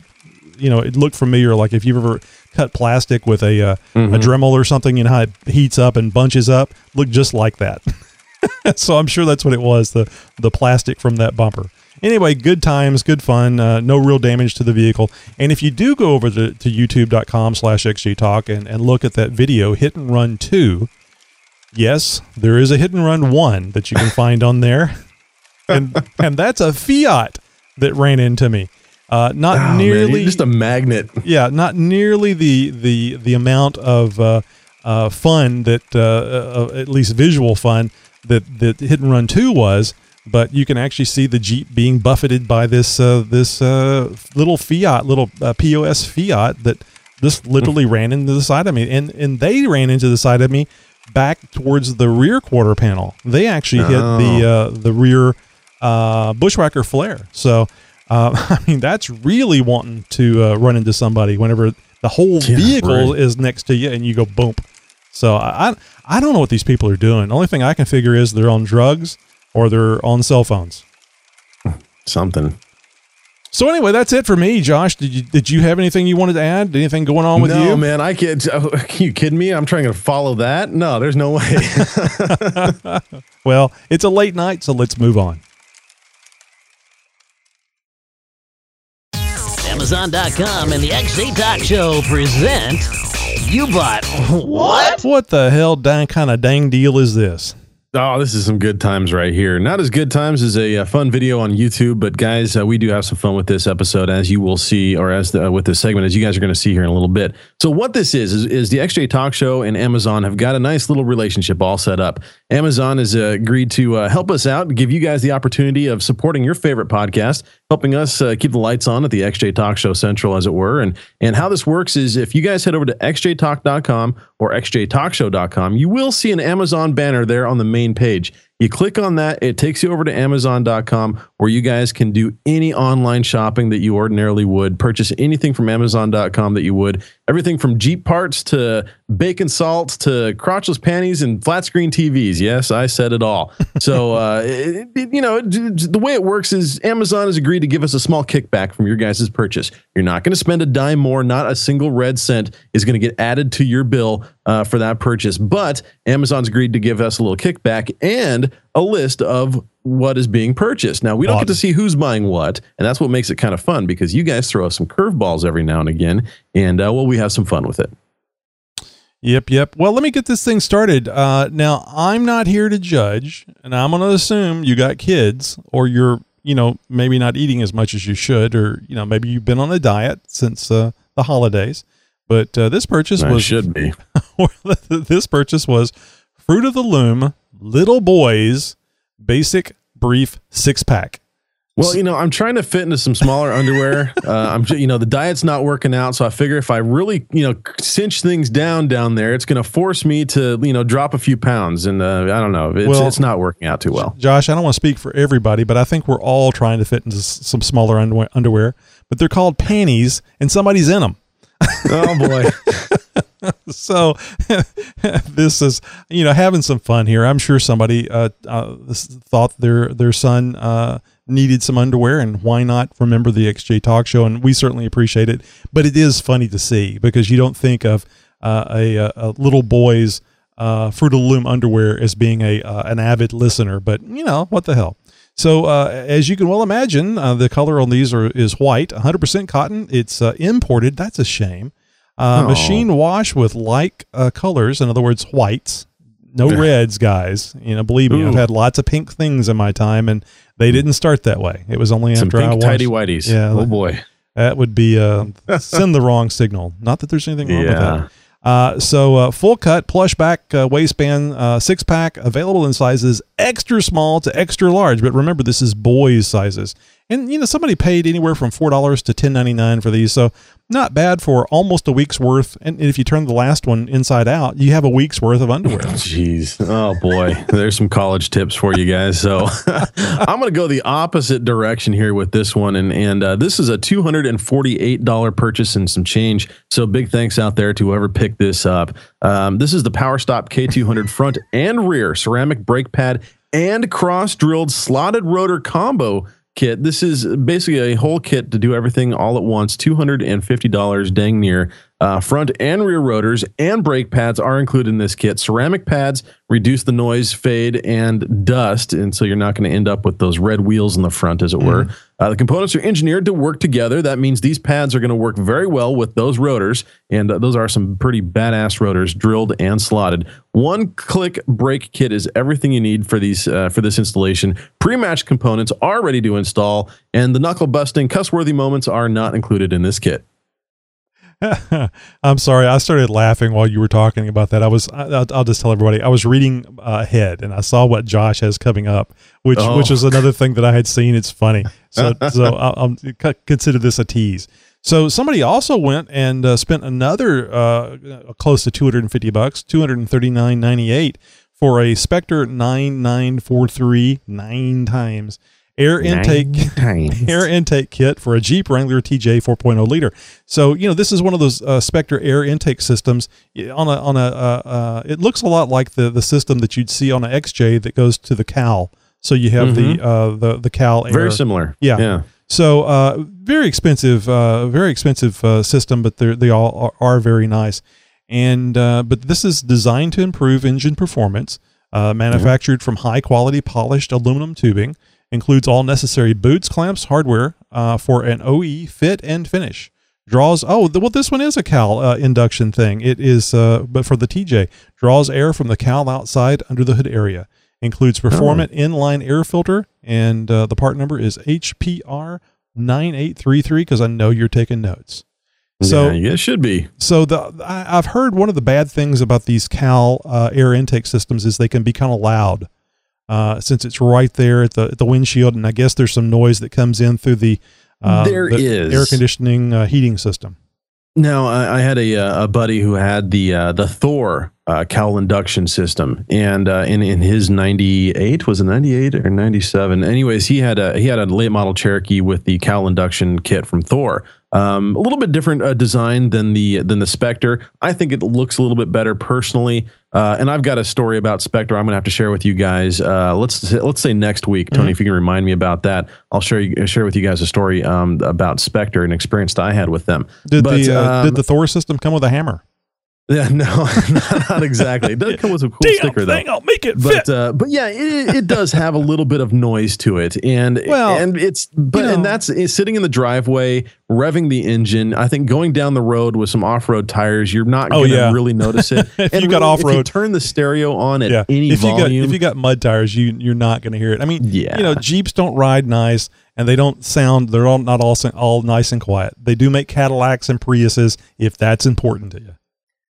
you know, it looked familiar. Like if you've ever cut plastic with a uh, a Dremel or something, you know how it heats up and bunches up. Looked just like that. so I'm sure that's what it was the the plastic from that bumper. Anyway, good times, good fun, uh, no real damage to the vehicle. And if you do go over to, to youtube.com slash xjtalk and, and look at that video, Hit and Run 2, yes, there is a Hit and Run 1 that you can find on there. And, and that's a Fiat that ran into me. Uh, not Oh, nearly you're just a magnet. yeah, not nearly the the the amount of uh, uh, fun that uh, uh, at least visual fun that that Hit and Run Two was, but you can actually see the Jeep being buffeted by this uh, this uh, little Fiat, little uh, POS Fiat that just literally ran into the side of me, and and they ran into the side of me back towards the rear quarter panel. They actually hit the uh, the rear uh, Bushwacker flare. So. Uh, I mean, that's really wanting to uh, run into somebody whenever the whole Yeah, vehicle right. is next to you and you go boom. So I, I don't know what these people are doing. The only thing I can figure is they're on drugs or they're on cell phones. Something. So anyway, that's it for me, Josh. Did you did you have anything you wanted to add? Anything going on with no, you? No, man, I can't. Are you kidding me? I'm trying to follow that. No, there's no way. Well, it's a late night, so let's move on. Amazon.com and the XJ Talk Show present You Bought What? What the hell dang kind of dang deal is this? Oh, this is some good times right here. Not as good times as a, uh fun video on YouTube, but guys, uh, we do have some fun with this episode, as you will see, or as the, uh, with this segment, as you guys are going to see here in a little bit. So, what this is, is is the XJ Talk Show and Amazon have got a nice little relationship all set up. Amazon has uh, agreed to uh, help us out, give you guys the opportunity of supporting your favorite podcast, helping us uh, keep the lights on at the XJ Talk Show Central, as it were. And and how this works is if you guys head over to xjtalk.com or xjtalkshow.com, you will see an Amazon banner there on the main page. You click on that, it takes you over to Amazon.com where you guys can do any online shopping that you ordinarily would, purchase anything from Amazon.com that you would, everything from Jeep parts to bacon salt to crotchless panties and flat screen TVs. Yes, I said it all. So, uh, it, it- you know, the way it works is Amazon has agreed to give us a small kickback from your guys' purchase. You're not going to spend a dime more, not a single red cent is going to get added to your bill uh, for that purchase. But Amazon's agreed to give us a little kickback and a list of what is being purchased. Now, we don't get to see who's buying what, and that's what makes it kind of fun because you guys throw us some curveballs every now and again, and uh, well, we have some fun with it. Yep, yep. Well, let me get this thing started. Uh, now, I'm not here to judge, and I'm going to assume you got kids, or you're, you know, maybe not eating as much as you should, or you know, maybe you've been on a diet since uh, the holidays. But uh, this purchase was should be. this purchase was Fruit of the Loom Little Boys Basic Brief Six Pack. Well, you know, I'm trying to fit into some smaller underwear. Uh, I'm, ju- you know, the diet's not working out, so I figure if I really, you know, cinch things down down there, it's going to force me to, you know, drop a few pounds, and uh, I don't know, it's, Well- it's not working out too well. Josh, I don't want to speak for everybody, but I think we're all trying to fit into some smaller underwear but they're called panties, and somebody's in them. Oh boy. so this is you know having some fun here. I'm sure somebody uh, uh, thought their their son uh, needed some underwear, and why not remember the XJ Talk Show? And we certainly appreciate it. But it is funny to see because you don't think of uh, a, a, little boy's uh, Fruit of Loom underwear as being a uh, an avid listener. But you know what the hell. So, uh, as you can well imagine, uh, the color on these are, is white, 100% cotton. It's uh, imported. That's a shame. Uh, Oh. Machine wash with like uh, colors, in other words, whites. No reds, guys. You know, believe me, I've had lots of pink things in my time, and they didn't start that way. It was only Some after I pink washed. tidy whities. Yeah, Oh boy. that would be uh, send the wrong signal. Not that there's anything wrong with Yeah. that. Uh, so uh, full cut plush back uh, waistband uh, six pack available in sizes extra small to extra large. But remember, this is boys sizes, and you know somebody paid anywhere from four dollars to ten ninety nine for these. So not bad for almost a week's worth. And if you turn the last one inside out, you have a week's worth of underwear. Jeez. Oh boy. There's some college tips for you guys. So I'm going to go the opposite direction here with this one. And, and uh, this is a $248 purchase and some change. So big thanks out there to whoever picked this up. Um, this is the Power Stop K200 front and rear ceramic brake pad and cross drilled slotted rotor combo kit. This is basically a whole kit to do everything all at once. $250 dang near. Uh, front and rear rotors and brake pads are included in this kit. Ceramic pads reduce the noise, fade, and dust. And so you're not going to end up with those red wheels in the front, as it were. Uh, the components are engineered to work together. That means these pads are going to work very well with those rotors. And uh, those are some pretty badass rotors, drilled and slotted. One click brake kit is everything you need for these uh, for this installation. Pre-matched components are ready to install, and the knuckle busting, cuss worthy moments are not included in this kit. I'm sorry. I started laughing while you were talking about that. I was. I, I'll, I'll just tell everybody. I was reading uh, ahead, and I saw what Josh has coming up, which Oh. which was another thing that I had seen. It's funny. So so I'll, I'll c- consider this a tease. So somebody also went and uh, spent another uh, close to 250 bucks, 239.98 for a Spectre 9943 nine times air intake air intake kit for a Jeep Wrangler TJ 4.0 liter. So you know this is one of those uh, Spectre air intake systems on a on a uh, uh, it looks a lot like the the system that you'd see on a XJ that goes to the cowl. So you have the uh, the the cowl air. Mm-hmm. Very similar. Yeah. Yeah. So uh, very expensive, uh, very expensive uh, system, but they they all are, are very nice. And uh, but this is designed to improve engine performance. Uh, manufactured from high quality polished aluminum tubing, includes all necessary boots, clamps, hardware uh, for an OE fit and finish. Draws oh well this one is a cowl uh, induction thing. It is uh, but for the TJ draws air from the cowl outside under the hood area. Includes performant inline air filter and uh, the part number is HPR 9833 because I know you're taking notes. So yeah, it should be. so the I, I've heard one of the bad things about these cowl uh, air intake systems is they can be kind of loud, uh, since it's right there at the at the windshield, and I guess there's some noise that comes in through the uh, There the is. air conditioning uh, heating system. Now, I, I had a uh, a buddy who had the uh, the Thor uh, cowl induction system, and uh, in in his ninety eight was it ninety eight or ninety seven? Anyways, he had a he had a late model Cherokee with the cowl induction kit from Thor. Um, a little bit different uh, design than the than the Spectre. I think it looks a little bit better personally. Uh, and I've got a story about Spectre I'm gonna have to share with you guys. Uh, let's let's say next week, Tony, Mm-hmm. if you can remind me about that, I'll share you, share with you guys a story um, about Spectre and experience that I had with them. Did But, the uh, um, did the Thor system come with a hammer? Yeah, no, not, not exactly. It does come with a cool sticker though. I'll make it But uh, but yeah, it, it does have a little bit of noise to it, and Well, and it's but you know- and that's it's sitting in the driveway, revving the engine. I think going down the road with some off road tires, you're not Oh, going to yeah. really notice it. If and you got really, if you off-road- turn the stereo on at yeah, any if you got volume. if you got mud tires, you you're not going to hear it. I mean, Yeah. you know, Jeeps don't ride nice, and they don't sound. They're all not all all nice and quiet. They do make Cadillacs and Priuses if that's important to you.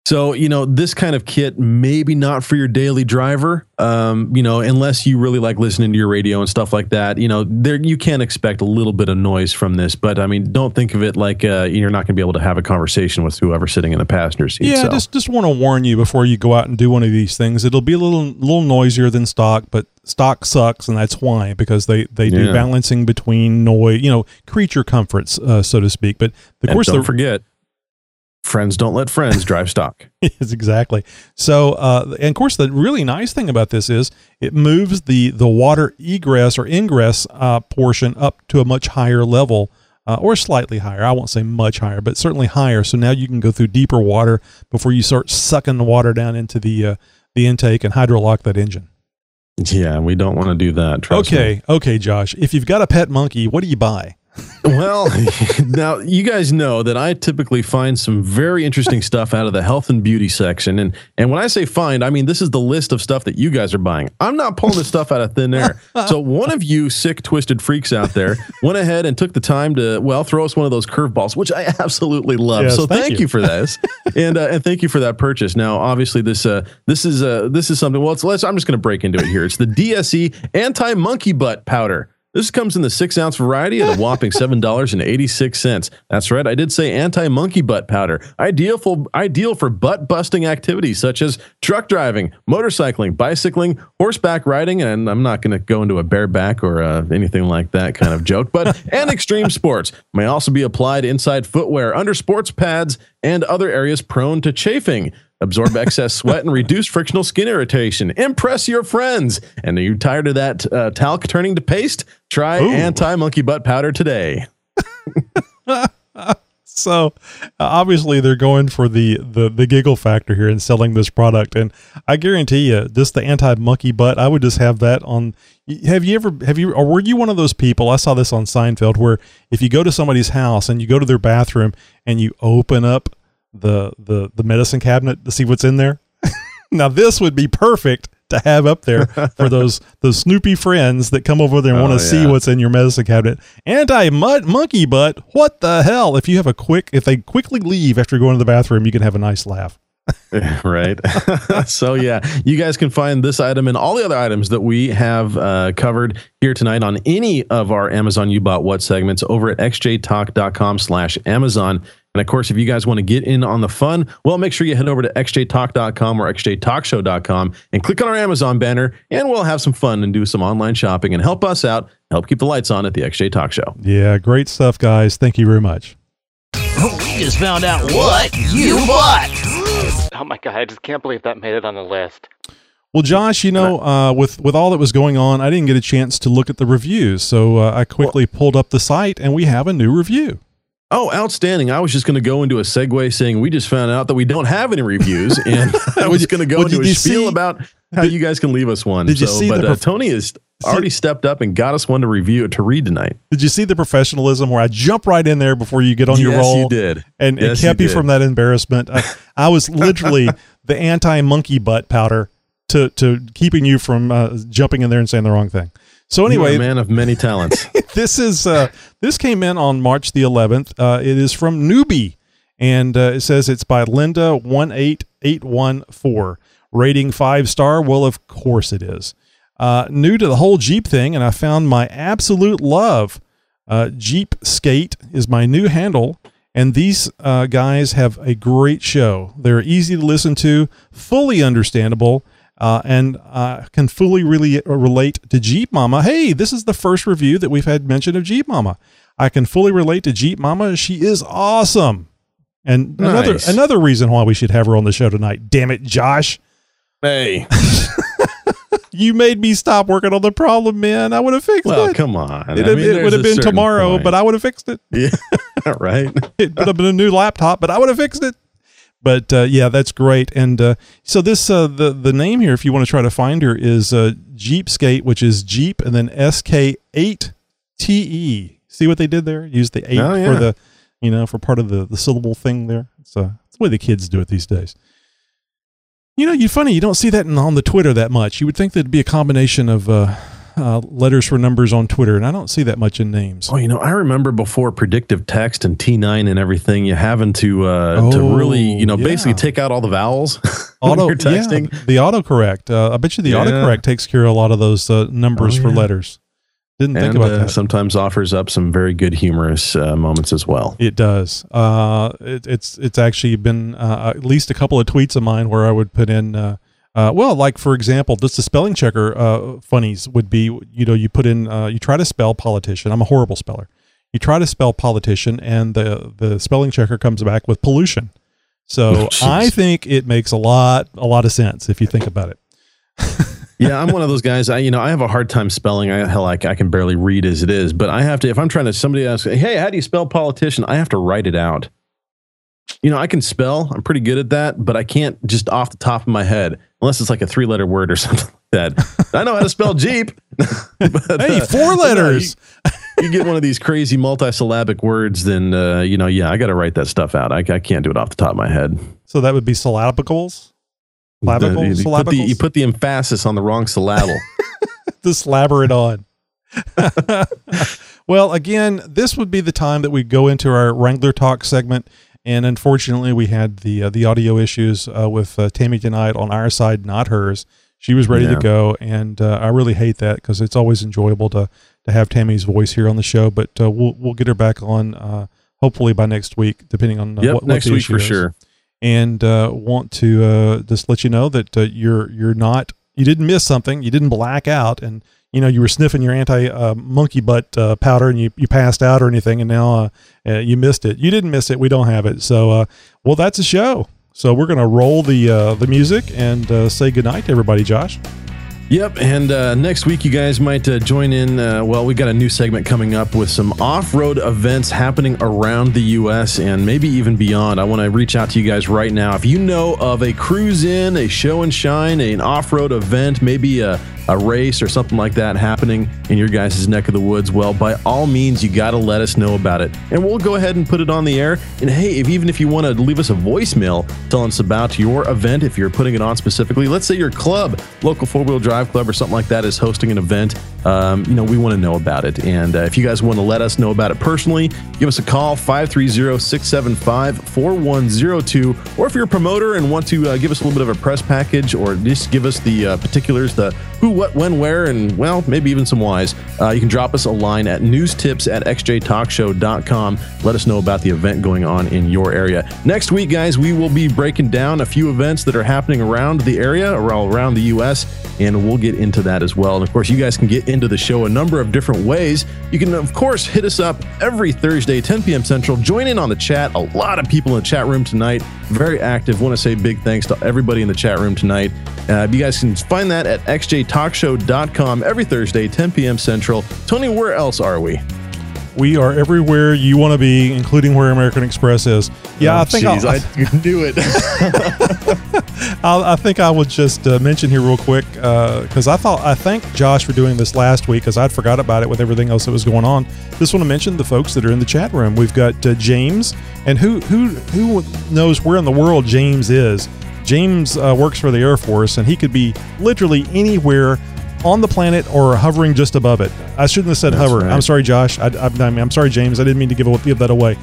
So, you know, this kind of kit, maybe not for your daily driver, um, you know, unless you really like listening to your radio and stuff like that. You know, there you can expect a little bit of noise from this, but I mean, don't think of it like uh, you're not going to be able to have a conversation with whoever's sitting in the passenger seat. Yeah, so. just just want to warn you before you go out and do one of these things. It'll be a little little noisier than stock, but stock sucks, and that's why because they they do Yeah. balancing between noise, you know, creature comforts, uh, so to speak. But of and course, don't the forget, friends don't let friends drive stock. yes, exactly. So, uh, and of course, the really nice thing about this is it moves the the water egress or ingress uh, portion up to a much higher level. Uh, or slightly higher. I won't say much higher, but certainly higher. So now you can go through deeper water before you start sucking the water down into the uh, the intake and hydrolock that engine. Yeah, we don't want to do that. Trust me. Okay, okay, Josh. If you've got a pet monkey, what do you buy? Well, now you guys know that I typically find some very interesting stuff out of the health and beauty section, and and when I say find, I mean this is the list of stuff that you guys are buying. I'm not pulling this stuff out of thin air. So one of you sick, twisted freaks out there went ahead and took the time to well throw us one of those curveballs, which I absolutely love. Yes, so thank thank, you. you. for this, and uh, and thank you for that purchase. Now, obviously this uh this is uh this is something. Well, it's, let's I'm just going to break into it here. It's the DSE anti monkey butt powder. This comes in the six ounce variety at a whopping seven dollars and eighty six cents. That's right, I did say anti monkey butt powder. Ideal for ideal for butt busting activities such as truck driving, motorcycling, bicycling, horseback riding, and I'm not going to go into a bareback or uh, anything like that kind of joke, but and extreme sports may also be applied inside footwear, under sports pads, and other areas prone to chafing. Absorb excess sweat and reduce frictional skin irritation. Impress your friends. And are you tired of that uh, talc turning to paste? Try anti monkey butt powder today. So uh, obviously they're going for the, the the giggle factor here and selling this product, and I guarantee you, just the anti monkey butt, I would just have that on. Have you ever have you or were you one of those people? I saw this on Seinfeld where if you go to somebody's house and you go to their bathroom and you open up the the the medicine cabinet to see what's in there. now this would be perfect to have up there for those those snoopy friends that come over there and Oh, want to see what's in your medicine cabinet. Anti monkey butt. What the hell? If you have a quick, if they quickly leave after going to the bathroom, you can have a nice laugh. right. so yeah, you guys can find this item and all the other items that we have uh, covered here tonight on any of our Amazon You Bought What segments over at xjtalk.com slash Amazon. And of course, if you guys want to get in on the fun, well, make sure you head over to xjtalk.com or xjtalkshow.com and click on our Amazon banner and we'll have some fun and do some online shopping and help us out, help keep the lights on at the XJ Talk Show. Yeah, great stuff, guys. Thank you very much. We just found out what you bought. Oh my god, I just can't believe that made it on the list. Well, Josh, you know, uh, with with all that was going on, I didn't get a chance to look at the reviews, so uh, I quickly pulled up the site, and we have a new review. Oh, outstanding. I was just going to go into a segue saying we just found out that we don't have any reviews. And I was going to go into a spiel see- about how you guys can leave us one. Did you see but the uh, Tony has already stepped up and got us one to review to read tonight. Did you see the professionalism where I jump right in there before you get on your roll? Yes, you did. and Yes, it kept you you, from that embarrassment. I, I was literally the anti monkey butt powder to to keeping you from uh, jumping in there and saying the wrong thing. So anyway, man of many talents. this is uh, this came in on March the 11th. Uh, it is from Newbie, and uh, it says it's by Linda one eight eight one four. Rating five star. Well, of course it is. Uh, new to the whole Jeep thing, and I found my absolute love. Uh, Jeep Skate is my new handle, and these uh, guys have a great show. They're easy to listen to, fully understandable, uh, and uh, can fully really relate to Jeep Mama. Hey, this is the first review that we've had mention of Jeep Mama. I can fully relate to Jeep Mama. She is awesome. And another Nice. another reason why we should have her on the show tonight. Damn it, Josh. hey, You made me stop working on the problem, man. I would have fixed well, it. come on. It, I mean, it would have been tomorrow, point. but I would have fixed it. yeah, right. It would have been a new laptop, but I would have fixed it. But uh, yeah, that's great. And uh, so this uh, the the name here, if you want to try to find her, is uh, Jeep Skate, which is Jeep and then S K eight T E. See what they did there? Use the eight Oh, for the you know for part of the the syllable thing there. It's, uh, it's the way the kids do it these days. You know, you funny you don't see that in, on the Twitter that much. You would think there'd be a combination of uh, uh, letters for numbers on Twitter, and I don't see that much in names. Oh, you know, I remember before predictive text and T9 and everything, you having to uh, to Oh, really, you know, yeah. basically take out all the vowels auto texting. yeah, the autocorrect. Uh, I bet you the Yeah. autocorrect takes care of a lot of those uh, numbers Oh, for letters. Didn't think about uh, that. sometimes offers up some very good humorous uh, moments as well. It does. Uh, it, it's it's actually been uh, at least a couple of tweets of mine where I would put in. Uh, well, like for example, just the spelling checker uh, funnies would be. You know, you put in. Uh, you try to spell politician. I'm a horrible speller. You try to spell politician, and the the spelling checker comes back with pollution. So Jeez. I think it makes a lot a lot of sense if you think about it. yeah, I'm one of those guys. I, you know, I have a hard time spelling. I hell, like I can barely read as it is. But I have to. If I'm trying to, somebody asks, "Hey, how do you spell politician?" I have to write it out. You know, I can spell. I'm pretty good at that, but I can't just off the top of my head, unless it's like a three letter word or something like that. I know how to spell Jeep. but, Hey, uh, four no, letters. you, you get one of these crazy multisyllabic words, then uh, you know, yeah, I got to write that stuff out. I, I can't do it off the top of my head. So that would be syllabicals. Syllabicals? you, put the, you put the emphasis on the wrong syllable. to slabber it on. well, again, this would be the time that we go into our Wrangler Talk segment. And unfortunately, we had the uh, the audio issues uh, with uh, Tammy tonight on our side, not hers. She was ready Yeah. to go, and uh, I really hate that because it's always enjoyable to to have Tammy's voice here on the show. But uh, we'll we'll get her back on uh, hopefully by next week, depending on Yep, what, what next the week for is sure. and uh, want to uh, just let you know that uh, you're you're not you didn't miss something you didn't black out and you know you were sniffing your anti uh, monkey butt uh, powder and you, you passed out or anything and now uh, uh, you missed it you didn't miss it we don't have it so uh, well that's a show so we're gonna roll the uh, the music and say goodnight to everybody Josh Yep, and uh, next week you guys might uh, join in. Uh, well, we got a new segment coming up with some off-road events happening around the U.S. and maybe even beyond. I want to reach out to you guys right now. If you know of a cruise in, a show and shine, an off-road event, maybe a a race or something like that happening in your guys' neck of the woods, well, by all means, you got to let us know about it. And we'll go ahead and put it on the air. And hey, if even if you want to leave us a voicemail telling us about your event, if you're putting it on specifically, let's say your club, local four wheel drive club or something like that, is hosting an event, um, you know, we want to know about it. And uh, if you guys want to let us know about it personally, give us a call 530 675 4102. Or if you're a promoter and want to uh, give us a little bit of a press package or just give us the uh, particulars, the who, what, when, where, and well, maybe even some whys, uh, you can drop us a line at newstips at xjtalkshow.com. Let us know about the event going on in your area. Next week, guys, we will be breaking down a few events that are happening around the area, or all around the U.S., and we'll get into that as well. And of course, you guys can get into the show a number of different ways. You can, of course, hit us up every Thursday, 10 p.m. Central. Join in on the chat. A lot of people in the chat room tonight, very active. Want to say big thanks to everybody in the chat room tonight. Uh, you guys can find that at xjtalkshow.com every Thursday, 10 p.m. Central. Tony, where else are we? We are everywhere you want to be, including where American Express is. Yeah, Oh, I think geez, I'll, I knew it. I'll, I think I would just uh, mention here real quick because I thought I thanked Josh for doing this last week because I'd forgot about it with everything else that was going on. Just want to mention the folks that are in the chat room. We've got uh, James, and who who who knows where in the world James is? James uh, works for the Air Force, and he could be literally anywhere on the planet or hovering just above it. I shouldn't have said That's hover. right. I'm sorry, Josh. I, I, I mean, I'm sorry, James. I didn't mean to give, give that away.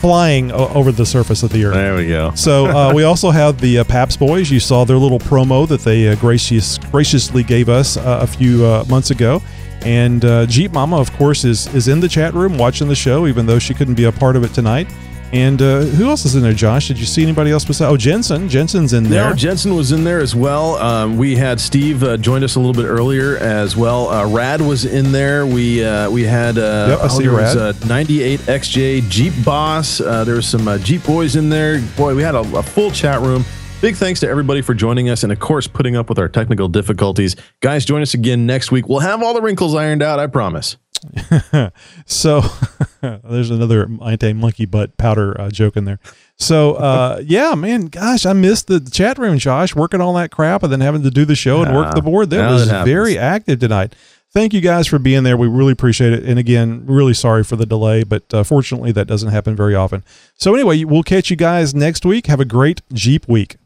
Flying o- over the surface of the earth. There we go. So uh, we also have the uh, Paps Boys. You saw their little promo that they uh, gracious, graciously gave us uh, a few uh, months ago. And uh, Jeep Mama, of course, is is in the chat room watching the show, even though she couldn't be a part of it tonight. And uh, who else is in there, Josh? Did you see anybody else besides? Oh, Jensen. Jensen's in there. No, Jensen was in there as well. Um, we had Steve uh, joined us a little bit earlier as well. Uh, Rad was in there. We uh, we had uh, Yep, I see there was, Rad. uh, 98 XJ Jeep Boss. Uh, there was some uh, Jeep boys in there. Boy, we had a, a full chat room. Big thanks to everybody for joining us and, of course, putting up with our technical difficulties. Guys, join us again next week. We'll have all the wrinkles ironed out, I promise. so there's another anti monkey butt powder uh, joke in there. So uh, yeah, man, gosh, I missed the chat room, Josh, working all that crap and then having to do the show and work the board. That Yeah, was that very active tonight. Thank you guys for being there. We really appreciate it. And again, really sorry for the delay, but uh, fortunately that doesn't happen very often. So anyway, we'll catch you guys next week. Have a great Jeep week.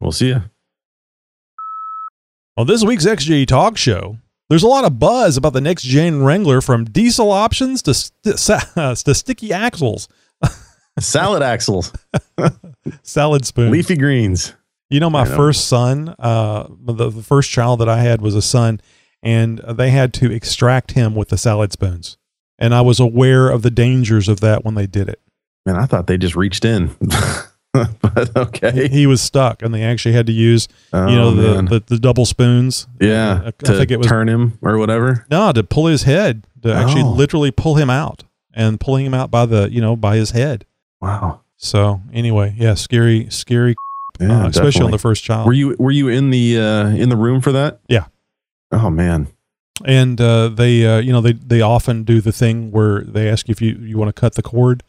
We'll see you. On this week's XJ Talk Show, there's a lot of buzz about the next gen Wrangler from diesel options to, st- sa- to sticky axles, Salad axles, salad spoons. leafy greens. You know, my know. first son, uh, the, the first child that I had was a son, and they had to extract him with the salad spoons. And I was aware of the dangers of that when they did it. Man, I thought they just reached in. but okay. He was stuck, and they actually had to use, Oh, you know, the, the, the double spoons. Yeah, I, I to think it was turn him or whatever. no to pull his head to actually Oh. literally pull him out and pulling him out by the you know by his head. Wow. So anyway, yeah, scary, scary, Yeah, uh, especially on the first child. Were you were you in the uh, in the room for that? Yeah. Oh man. and uh, they uh, you know they they often do the thing where they ask you if you you want to cut the cord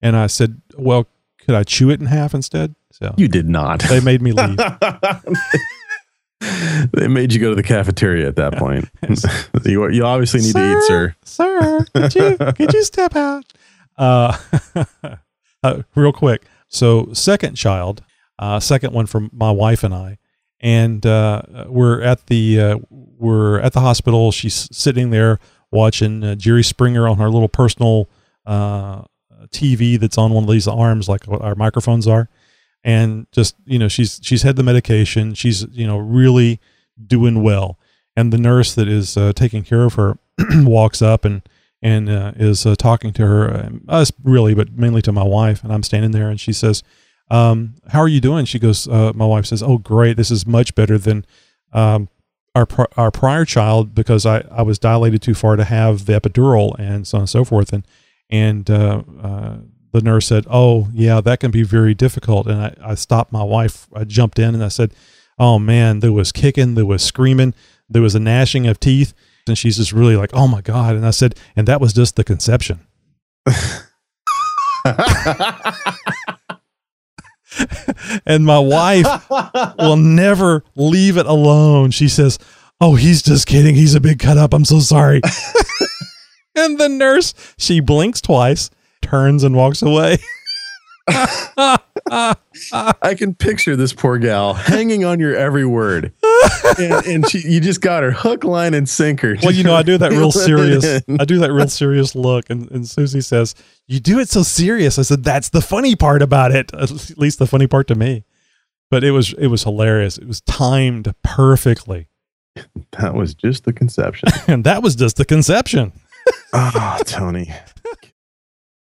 and i said well could i chew it in half instead so You did not. they made me leave they made you go to the cafeteria at that point. you, you obviously need to eat, sir. sir could you could you step out uh, uh real quick so second child uh second one from my wife and i and uh we're at the uh we're at the hospital she's sitting there watching uh, jerry springer on her little personal uh tv that's on one of these arms like what our microphones are. And just you know she's she's had the medication. She's you know really doing well. And the nurse that is uh, taking care of her walks up and and uh, is uh, talking to her um, us really but mainly to my wife. And i'm standing there and she says um, how are you doing? She goes uh, my wife says oh great. This is much better than um, our our prior child because I, I was dilated too far to have the epidural and so on and so forth. And and uh, uh, the nurse said oh yeah that can be very difficult and I, I stopped my wife I jumped in and I said oh man there was kicking there was screaming there was a gnashing of teeth and she's just really like oh my god and I said and that was just the conception and my wife will never leave it alone. She says, Oh, he's just kidding. He's a big cut up. I'm so sorry. and the nurse, she blinks twice, turns and walks away. I can picture this poor gal hanging on your every word. And, and she, you just got her hook, line, and sinker. Well, you know, I do that real serious. I do that real serious look, and, and Susie says, "You do it so serious." I said, "That's the funny part about it. At least the funny part to me." But it was it was hilarious. It was timed perfectly, That was just the conception. and that was just the conception. Oh, Tony.